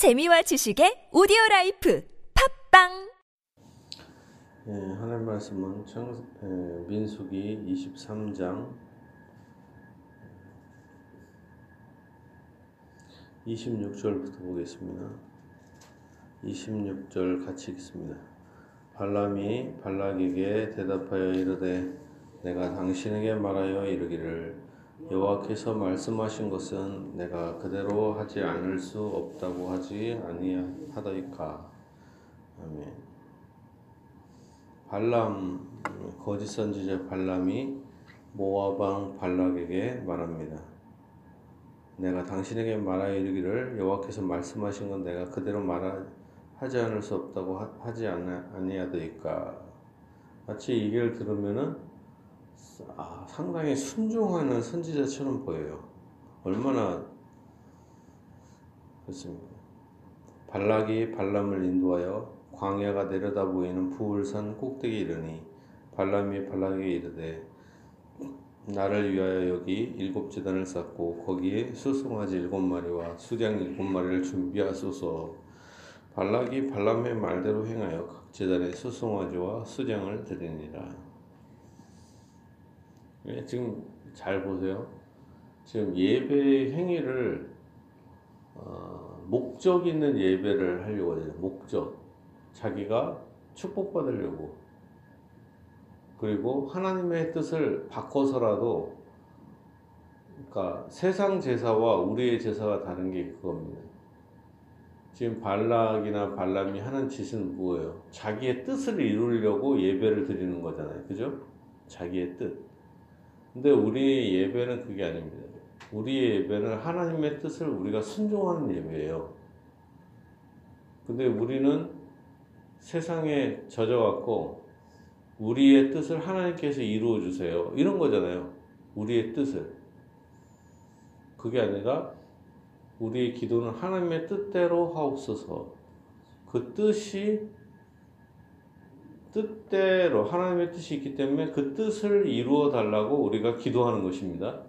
재미와 지식의 오디오 라이프 팟빵 예, 하나님 말씀은 청, 예, 민수기 23장 26절부터 보겠습니다. 26절 같이 읽습니다. 발람이 발락에게 대답하여 이르되 내가 당신에게 말하여 이르기를 여호와께서 말씀하신 것은 내가 그대로 하지 않을 수 없다고 하지 아니하다이까. 아멘. 발람 거짓 선지자 발람이 왕 발락에게 말합니다. 내가 당신에게 말하여 이르기를 여호와께서 말씀하신 건 내가 그대로 말하지 않을 수 없다고 하, 지 아니하더이까. 마치 이 얘기를 들으면은 아, 상당히 순종하는 선지자처럼 보여요. 얼마나 그렇습니다. 발락이 발람을 인도하여 광야가 내려다 보이는 부울산 꼭대기 이르니 발람이 발락에게 이르되 나를 위하여 여기 일곱 재단을 쌓고 거기에 수송아지 일곱 마리와 수량 일곱 마리를 준비하소서. 발락이 발람의 말대로 행하여 각 재단에 수송아지와 수량을 드리니라. 예, 지금 잘 보세요. 지금 예배 행위를 어, 목적 있는 예배를 하려고 해요. 목적. 자기가 축복받으려고. 그리고 하나님의 뜻을 바꿔서라도 그러니까 세상 제사와 우리의 제사가 다른 게 그겁니다. 지금 발락이나 발람이 하는 짓은 뭐예요? 자기의 뜻을 이루려고 예배를 드리는 거잖아요. 그죠? 자기의 뜻. 근데 우리 예배는 그게 아닙니다. 우리의 예배는 하나님의 뜻을 우리가 순종하는 예배예요. 근데 우리는 세상에 젖어갖고 우리의 뜻을 하나님께서 이루어 주세요. 이런 거잖아요. 우리의 뜻을. 그게 아니라 우리의 기도는 하나님의 뜻대로 하옵소서. 그 뜻이 뜻대로 하나님의 뜻이 있기 때문에 그 뜻을 이루어 달라고 우리가 기도하는 것입니다.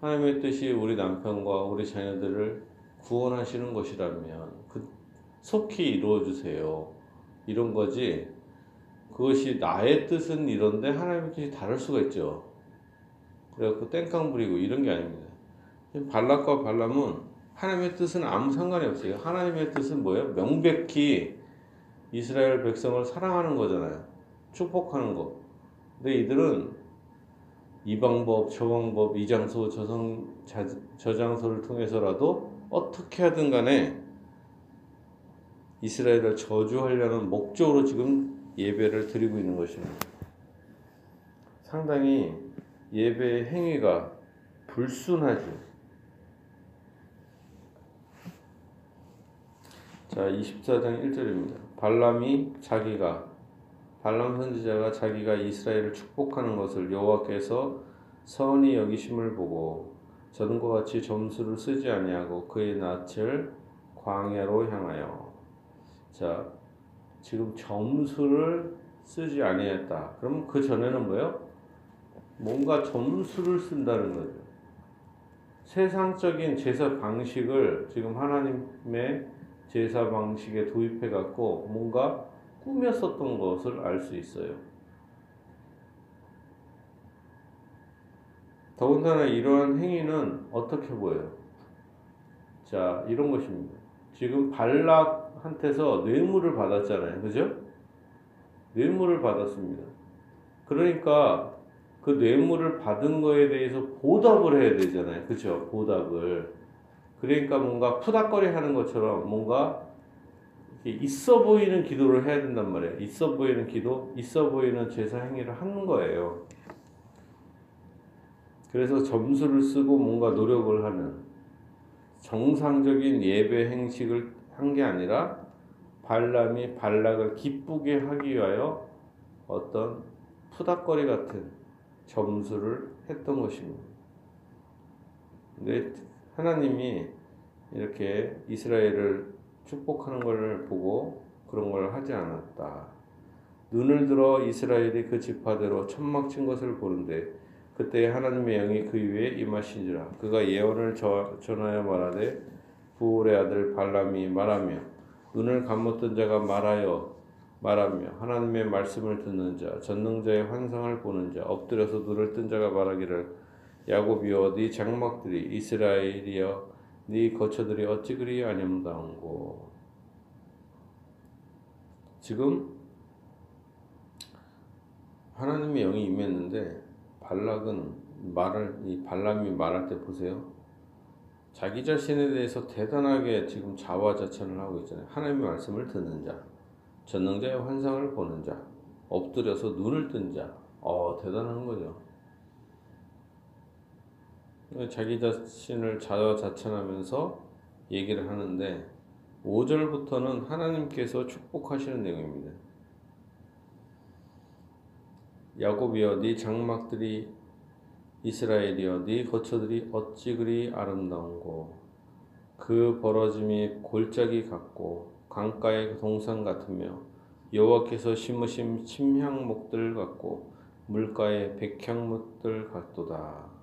하나님의 뜻이 우리 남편과 우리 자녀들을 구원하시는 것이라면 그 속히 이루어 주세요. 이런 거지. 그것이 나의 뜻은 이런데 하나님의 뜻이 다를 수가 있죠. 그래갖고 땡깡 부리고 이런 게 아닙니다. 발락과 발람은 하나님의 뜻은 아무 상관이 없어요. 하나님의 뜻은 뭐예요? 명백히 이스라엘 백성을 사랑하는 거잖아요. 축복하는 거. 근데 이들은 이 방법, 저 방법, 이 장소, 저성, 저 장소를 통해서라도 어떻게 하든 간에 이스라엘을 저주하려는 목적으로 지금 예배를 드리고 있는 것입니다. 상당히 예배의 행위가 불순하죠. 자, 24장 1절입니다. 발람이 자기가 발람 선지자가 자기가 이스라엘을 축복하는 것을 여호와께서 선히 여기심을 보고 전과 같이 점수를 쓰지 아니하고 그의 낯을 광야로 향하여 자 지금 점수를 쓰지 아니했다. 그럼 그 전에는 뭐예요? 뭔가 점수를 쓴다는 거죠. 세상적인 제사 방식을 지금 하나님의 제사 방식에 도입해 갖고 뭔가 꾸몄었던 것을 알 수 있어요. 더군다나 이러한 행위는 어떻게 보여요? 자, 이런 것입니다. 지금 발락한테서 뇌물을 받았잖아요. 그죠? 뇌물을 받았습니다. 그러니까 그 뇌물을 받은 거에 대해서 보답을 해야 되잖아요. 그죠? 보답을. 그러니까 뭔가 푸닥거리 하는 것처럼 뭔가 있어 보이는 기도를 해야 된단 말이에요. 있어 보이는 기도, 있어 보이는 제사 행위를 하는 거예요. 그래서 점수를 쓰고 뭔가 노력을 하는 정상적인 예배 행식을 한 게 아니라 발람이 발락을 기쁘게 하기 위하여 어떤 푸닥거리 같은 점수를 했던 것입니다. 근데 하나님이 이렇게 이스라엘을 축복하는 것을 보고 그런 걸 하지 않았다. 눈을 들어 이스라엘이 그 지파대로 천막 친 것을 보는데 그때 하나님의 영이 그 위에 임하신지라 그가 예언을 전하여 말하되 부올의 아들 발람이 말하며 눈을 감았던 자가 말하여 말하며 하나님의 말씀을 듣는 자 전능자의 환상을 보는 자 엎드려서 눈을 뜬 자가 말하기를 야곱이여 네 장막들이 이스라엘이여 네 거처들이 어찌 그리 아념다운고 지금 하나님의 영이 임했는데 발락은 말을 이 발람이 말할 때 보세요. 자기 자신에 대해서 대단하게 지금 자화자찬을 하고 있잖아요. 하나님의 말씀을 듣는 자, 전능자의 환상을 보는 자, 엎드려서 눈을 뜬 자. 어, 대단한 거죠. 자기 자신을 자화자찬하면서 얘기를 하는데 5절부터는 하나님께서 축복하시는 내용입니다. 야곱이여 네 장막들이 이스라엘이여 네 거처들이 어찌 그리 아름다운고 그 벌어짐이 골짜기 같고 강가의 동산 같으며 여호와께서 심으신 침향목들 같고 물가의 백향목들 같도다.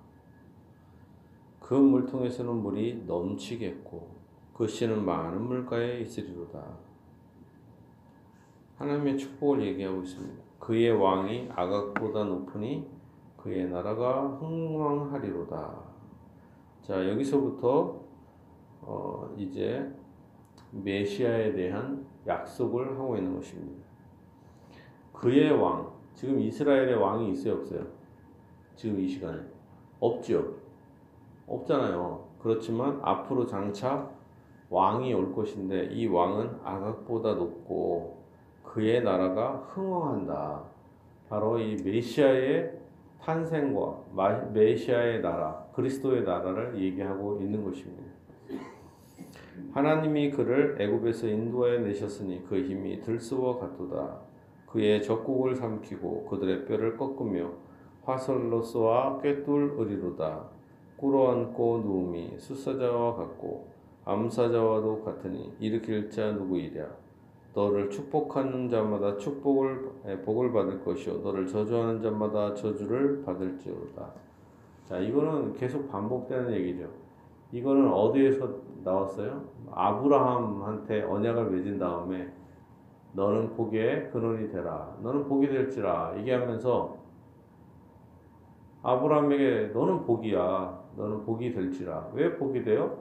그 물통에서는 물이 넘치겠고 그 씨는 많은 물가에 있으리로다. 하나님의 축복을 얘기하고 있습니다. 그의 왕이 아각보다 높으니 그의 나라가 흥왕하리로다. 자, 여기서부터 어, 이제 메시아에 대한 약속을 하고 있는 것입니다. 그의 왕, 지금 이스라엘의 왕이 있어요, 없어요? 지금 이 시간에 없죠. 없잖아요. 그렇지만 앞으로 장차 왕이 올 것인데 이 왕은 아각보다 높고 그의 나라가 흥왕한다. 바로 이 메시아의 탄생과 메시아의 나라, 그리스도의 나라를 얘기하고 있는 것입니다. 하나님이 그를 애굽에서 인도하여 내셨으니 그 힘이 들소와 같도다. 그의 적국을 삼키고 그들의 뼈를 꺾으며 화살로 쏘아 꿰뚫으리로다. 꿇어앉고 누움이 수사자와 같고 암사자와도 같으니 일으킬 자 누구이랴. 너를 축복하는 자마다 축복을 복을 받을 것이요 너를 저주하는 자마다 저주를 받을지어다. 자, 이거는 계속 반복되는 얘기죠. 이거는 어디에서 나왔어요? 아브라함한테 언약을 맺은 다음에 너는 복의 근원이 되라. 너는 복이 될지라. 얘기하면서 아브라함에게 너는 복이야. 너는 복이 될지라. 왜 복이 돼요?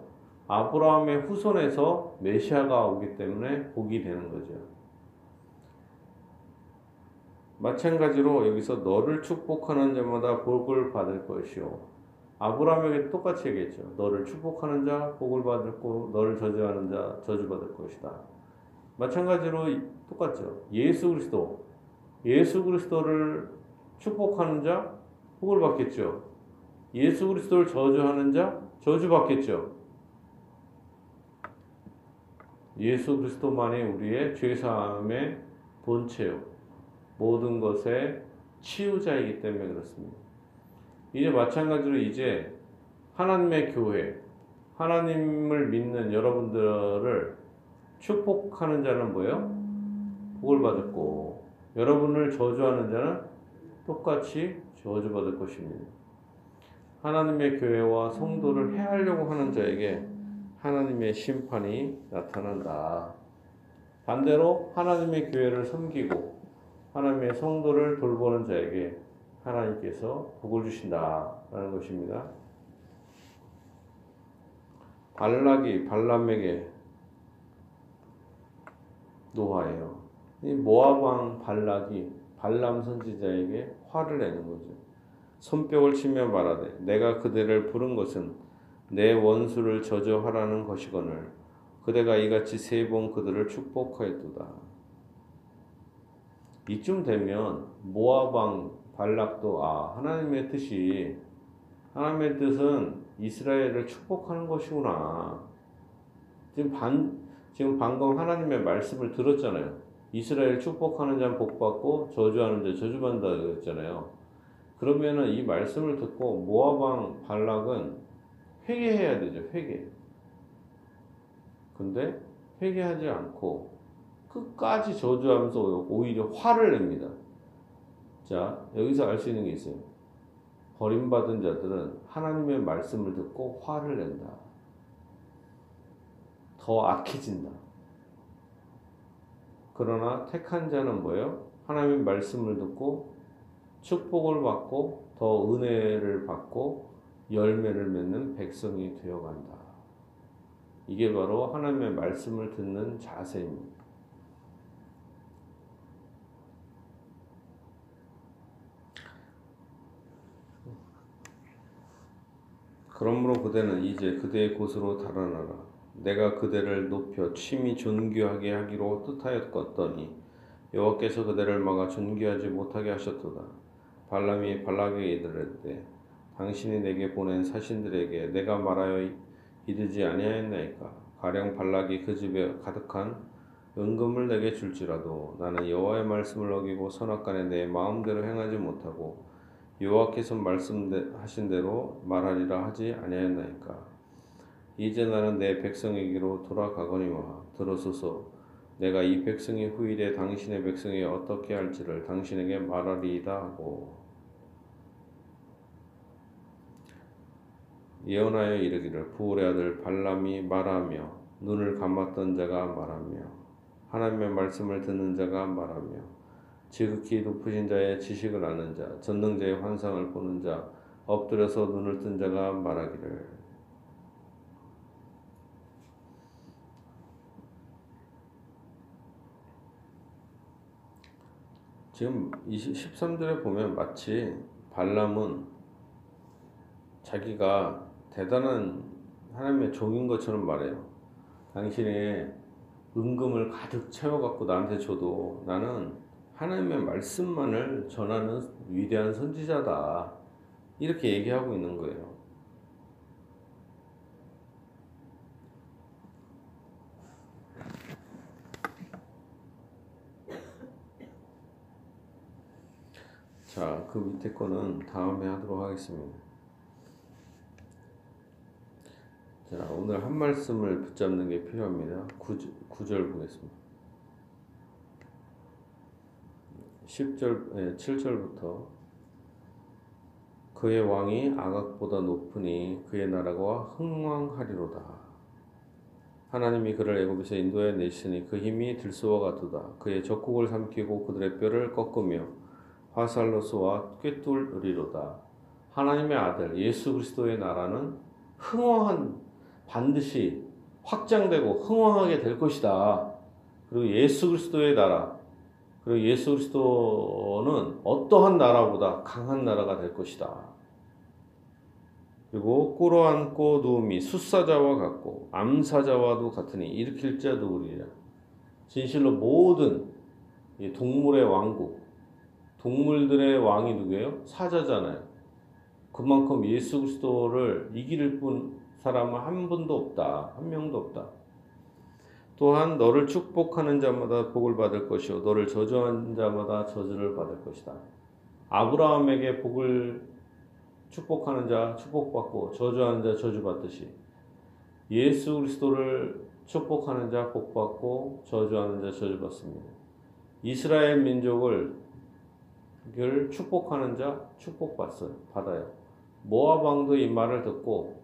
아브라함의 후손에서 메시아가 오기 때문에 복이 되는 거죠. 마찬가지로 여기서 너를 축복하는 자마다 복을 받을 것이요. 아브라함에게 똑같이 얘기했죠. 너를 축복하는 자 복을 받고 너를 저주하는 자 저주받을 것이다. 마찬가지로 똑같죠. 예수 그리스도 예수 그리스도를 축복하는 자 복을 받겠죠. 예수 그리스도를 저주하는 자 저주 받겠죠. 예수 그리스도만이 우리의 죄사함의 본체요. 모든 것의 치유자이기 때문에 그렇습니다. 이제 마찬가지로 이제 하나님의 교회, 하나님을 믿는 여러분들을 축복하는 자는 뭐예요? 복을 받았고, 여러분을 저주하는 자는 똑같이 저주받을 것입니다. 하나님의 교회와 성도를 해하려고 하는 자에게 하나님의 심판이 나타난다. 반대로 하나님의 교회를 섬기고 하나님의 성도를 돌보는 자에게 하나님께서 복을 주신다라는 것입니다. 발락이 발람에게 노하예요. 이 모압 왕 발락이 발람 선지자에게 화를 내는 거죠. 손뼉을 치며 말하되 내가 그대를 부른 것은 내 원수를 저주하라는 것이거늘 그대가 이같이 세 번 그들을 축복하였도다. 이쯤 되면 모아방 발락도 아 하나님의 뜻이 하나님의 뜻은 이스라엘을 축복하는 것이구나. 지금 반 지금 방금 하나님의 말씀을 들었잖아요. 이스라엘 축복하는 자는 복받고 저주하는 자 저주받는다 그랬잖아요. 그러면은 이 말씀을 듣고 모아방 발락은 회개해야 되죠, 회개. 근데 회개하지 않고 끝까지 저주하면서 오히려 화를 냅니다. 자, 여기서 알 수 있는 게 있어요. 버림받은 자들은 하나님의 말씀을 듣고 화를 낸다. 더 악해진다. 그러나 택한 자는 뭐예요? 하나님의 말씀을 듣고 축복을 받고 더 은혜를 받고 열매를 맺는 백성이 되어간다. 이게 바로 하나님의 말씀을 듣는 자세입니다. 그러므로 그대는 이제 그대의 곳으로 달아나라. 내가 그대를 높여 취미 존귀하게 하기로 뜻하였거더니 여호와께서 그대를 막아 존귀하지 못하게 하셨도다. 발람이 발락에게 이르되 당신이 내게 보낸 사신들에게 내가 말하여 이르지 아니하였나이까? 가령 발락이 그 집에 가득한 은금을 내게 줄지라도 나는 여호와의 말씀을 어기고 선악간에 내 마음대로 행하지 못하고 여호와께서 말씀하신 대로 말하리라 하지 아니하였나이까 이제 나는 내 백성에게로 돌아가거니와. 들어서서 내가 이 백성이 후일에 당신의 백성이 어떻게 할지를 당신에게 말하리이다 하고 예언하여 이르기를 부울의 아들 발람이 말하며 눈을 감았던 자가 말하며 하나님의 말씀을 듣는 자가 말하며 지극히 높으신 자의 지식을 아는 자 전능자의 환상을 보는 자 엎드려서 눈을 뜬 자가 말하기를 지금 13절에 보면 마치 발람은 자기가 대단한 하나님의 종인 것처럼 말해요. 당신의 은금을 가득 채워갖고 나한테 줘도 나는 하나님의 말씀만을 전하는 위대한 선지자다. 이렇게 얘기하고 있는 거예요. 자, 그 밑에 거는 다음에 하도록 하겠습니다. 자, 오늘 한 말씀을 붙잡는 게 필요합니다. 9, 절 보겠습니다. 10절, 예, 7절부터 그의 왕이 아각보다 높으니 그의 나라가 흥왕하리로다. 하나님이 그를 애굽에서 인도해 내시니 그 힘이 들소와 같도다. 그의 적국을 삼키고 그들의 뼈를 꺾으며 화살로 쏘아 꿰뚫으리로다. 하나님의 아들 예수 그리스도의 나라는 흥왕한 반드시 확장되고 흥왕하게 될 것이다. 그리고 예수 그리스도의 나라 그리고 예수 그리스도는 어떠한 나라보다 강한 나라가 될 것이다. 그리고 꿇어앉고 누움이 숫사자와 같고 암사자와도 같으니 일으킬 자 누구리라. 진실로 모든 동물의 왕국, 동물들의 왕이 누구예요? 사자잖아요. 그만큼 예수 그리스도를 이길 뿐 사람은 한 분도 없다. 한 명도 없다. 또한 너를 축복하는 자마다 복을 받을 것이요 너를 저주하는 자마다 저주를 받을 것이다. 아브라함에게 복을 축복하는 자 축복받고 저주하는 자 저주받듯이 예수 그리스도를 축복하는 자 복받고 저주하는 자 저주받습니다. 이스라엘 민족을 축복하는 자 축복받어요. 받아요. 모압 왕도 이 말을 듣고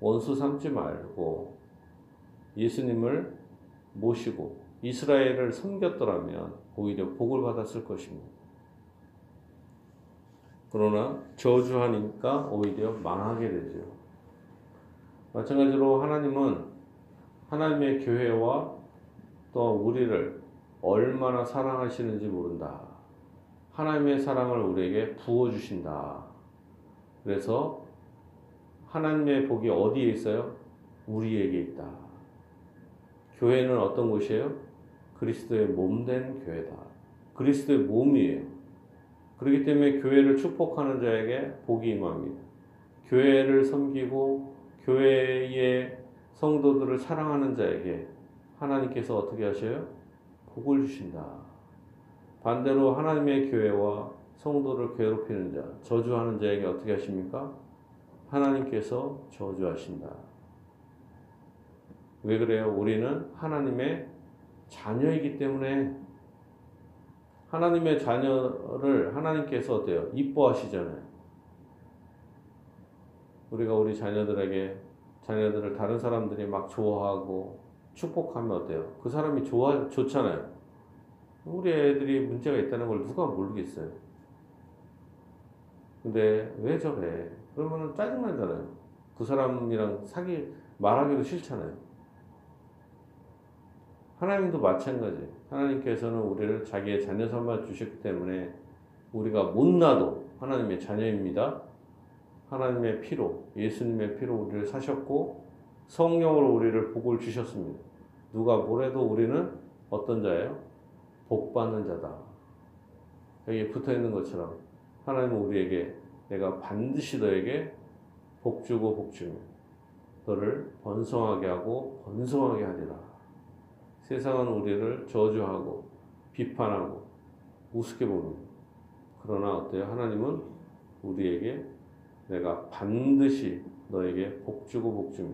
원수 삼지 말고 예수님을 모시고 이스라엘을 섬겼더라면 오히려 복을 받았을 것입니다. 그러나 저주하니까 오히려 망하게 되죠. 마찬가지로 하나님은 하나님의 교회와 또 우리를 얼마나 사랑하시는지 모른다. 하나님의 사랑을 우리에게 부어주신다. 그래서 하나님의 복이 어디에 있어요? 우리에게 있다. 교회는 어떤 곳이에요? 그리스도의 몸된 교회다. 그리스도의 몸이에요. 그렇기 때문에 교회를 축복하는 자에게 복이 임합니다. 교회를 섬기고 교회의 성도들을 사랑하는 자에게 하나님께서 어떻게 하셔요? 복을 주신다. 반대로 하나님의 교회와 성도를 괴롭히는 자, 저주하는 자에게 어떻게 하십니까? 하나님께서 저주하신다. 왜 그래요? 우리는 하나님의 자녀이기 때문에 하나님의 자녀를 하나님께서 어때요? 이뻐하시잖아요. 우리가 우리 자녀들에게 자녀들을 다른 사람들이 막 좋아하고 축복하면 어때요? 그 사람이 좋아 좋잖아요. 우리 애들이 문제가 있다는 걸 누가 모르겠어요. 근데 왜 저래? 그러면 짜증나잖아요. 그 사람이랑 사기 말하기도 싫잖아요. 하나님도 마찬가지. 하나님께서는 우리를 자기의 자녀 삼아 주셨기 때문에 우리가 못나도 하나님의 자녀입니다. 하나님의 피로, 예수님의 피로 우리를 사셨고 성령으로 우리를 복을 주셨습니다. 누가 뭐래도 우리는 어떤 자예요? 복 받는 자다. 여기에 붙어 있는 것처럼 하나님은 우리에게 내가 반드시 너에게 복 주고 복 주며 너를 번성하게 하고 번성하게 하리라. 세상은 우리를 저주하고 비판하고 우습게 보는 그러나 어때요? 하나님은 우리에게 내가 반드시 너에게 복 주고 복 주며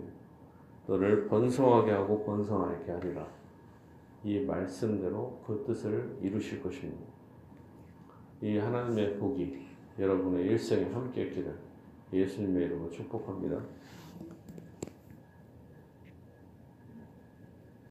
너를 번성하게 하고 번성하게 하리라. 이 말씀대로 그 뜻을 이루실 것입니다. 이 하나님의 복이 여러분의 일생에 함께 있기를 예수님의 이름으로 축복합니다.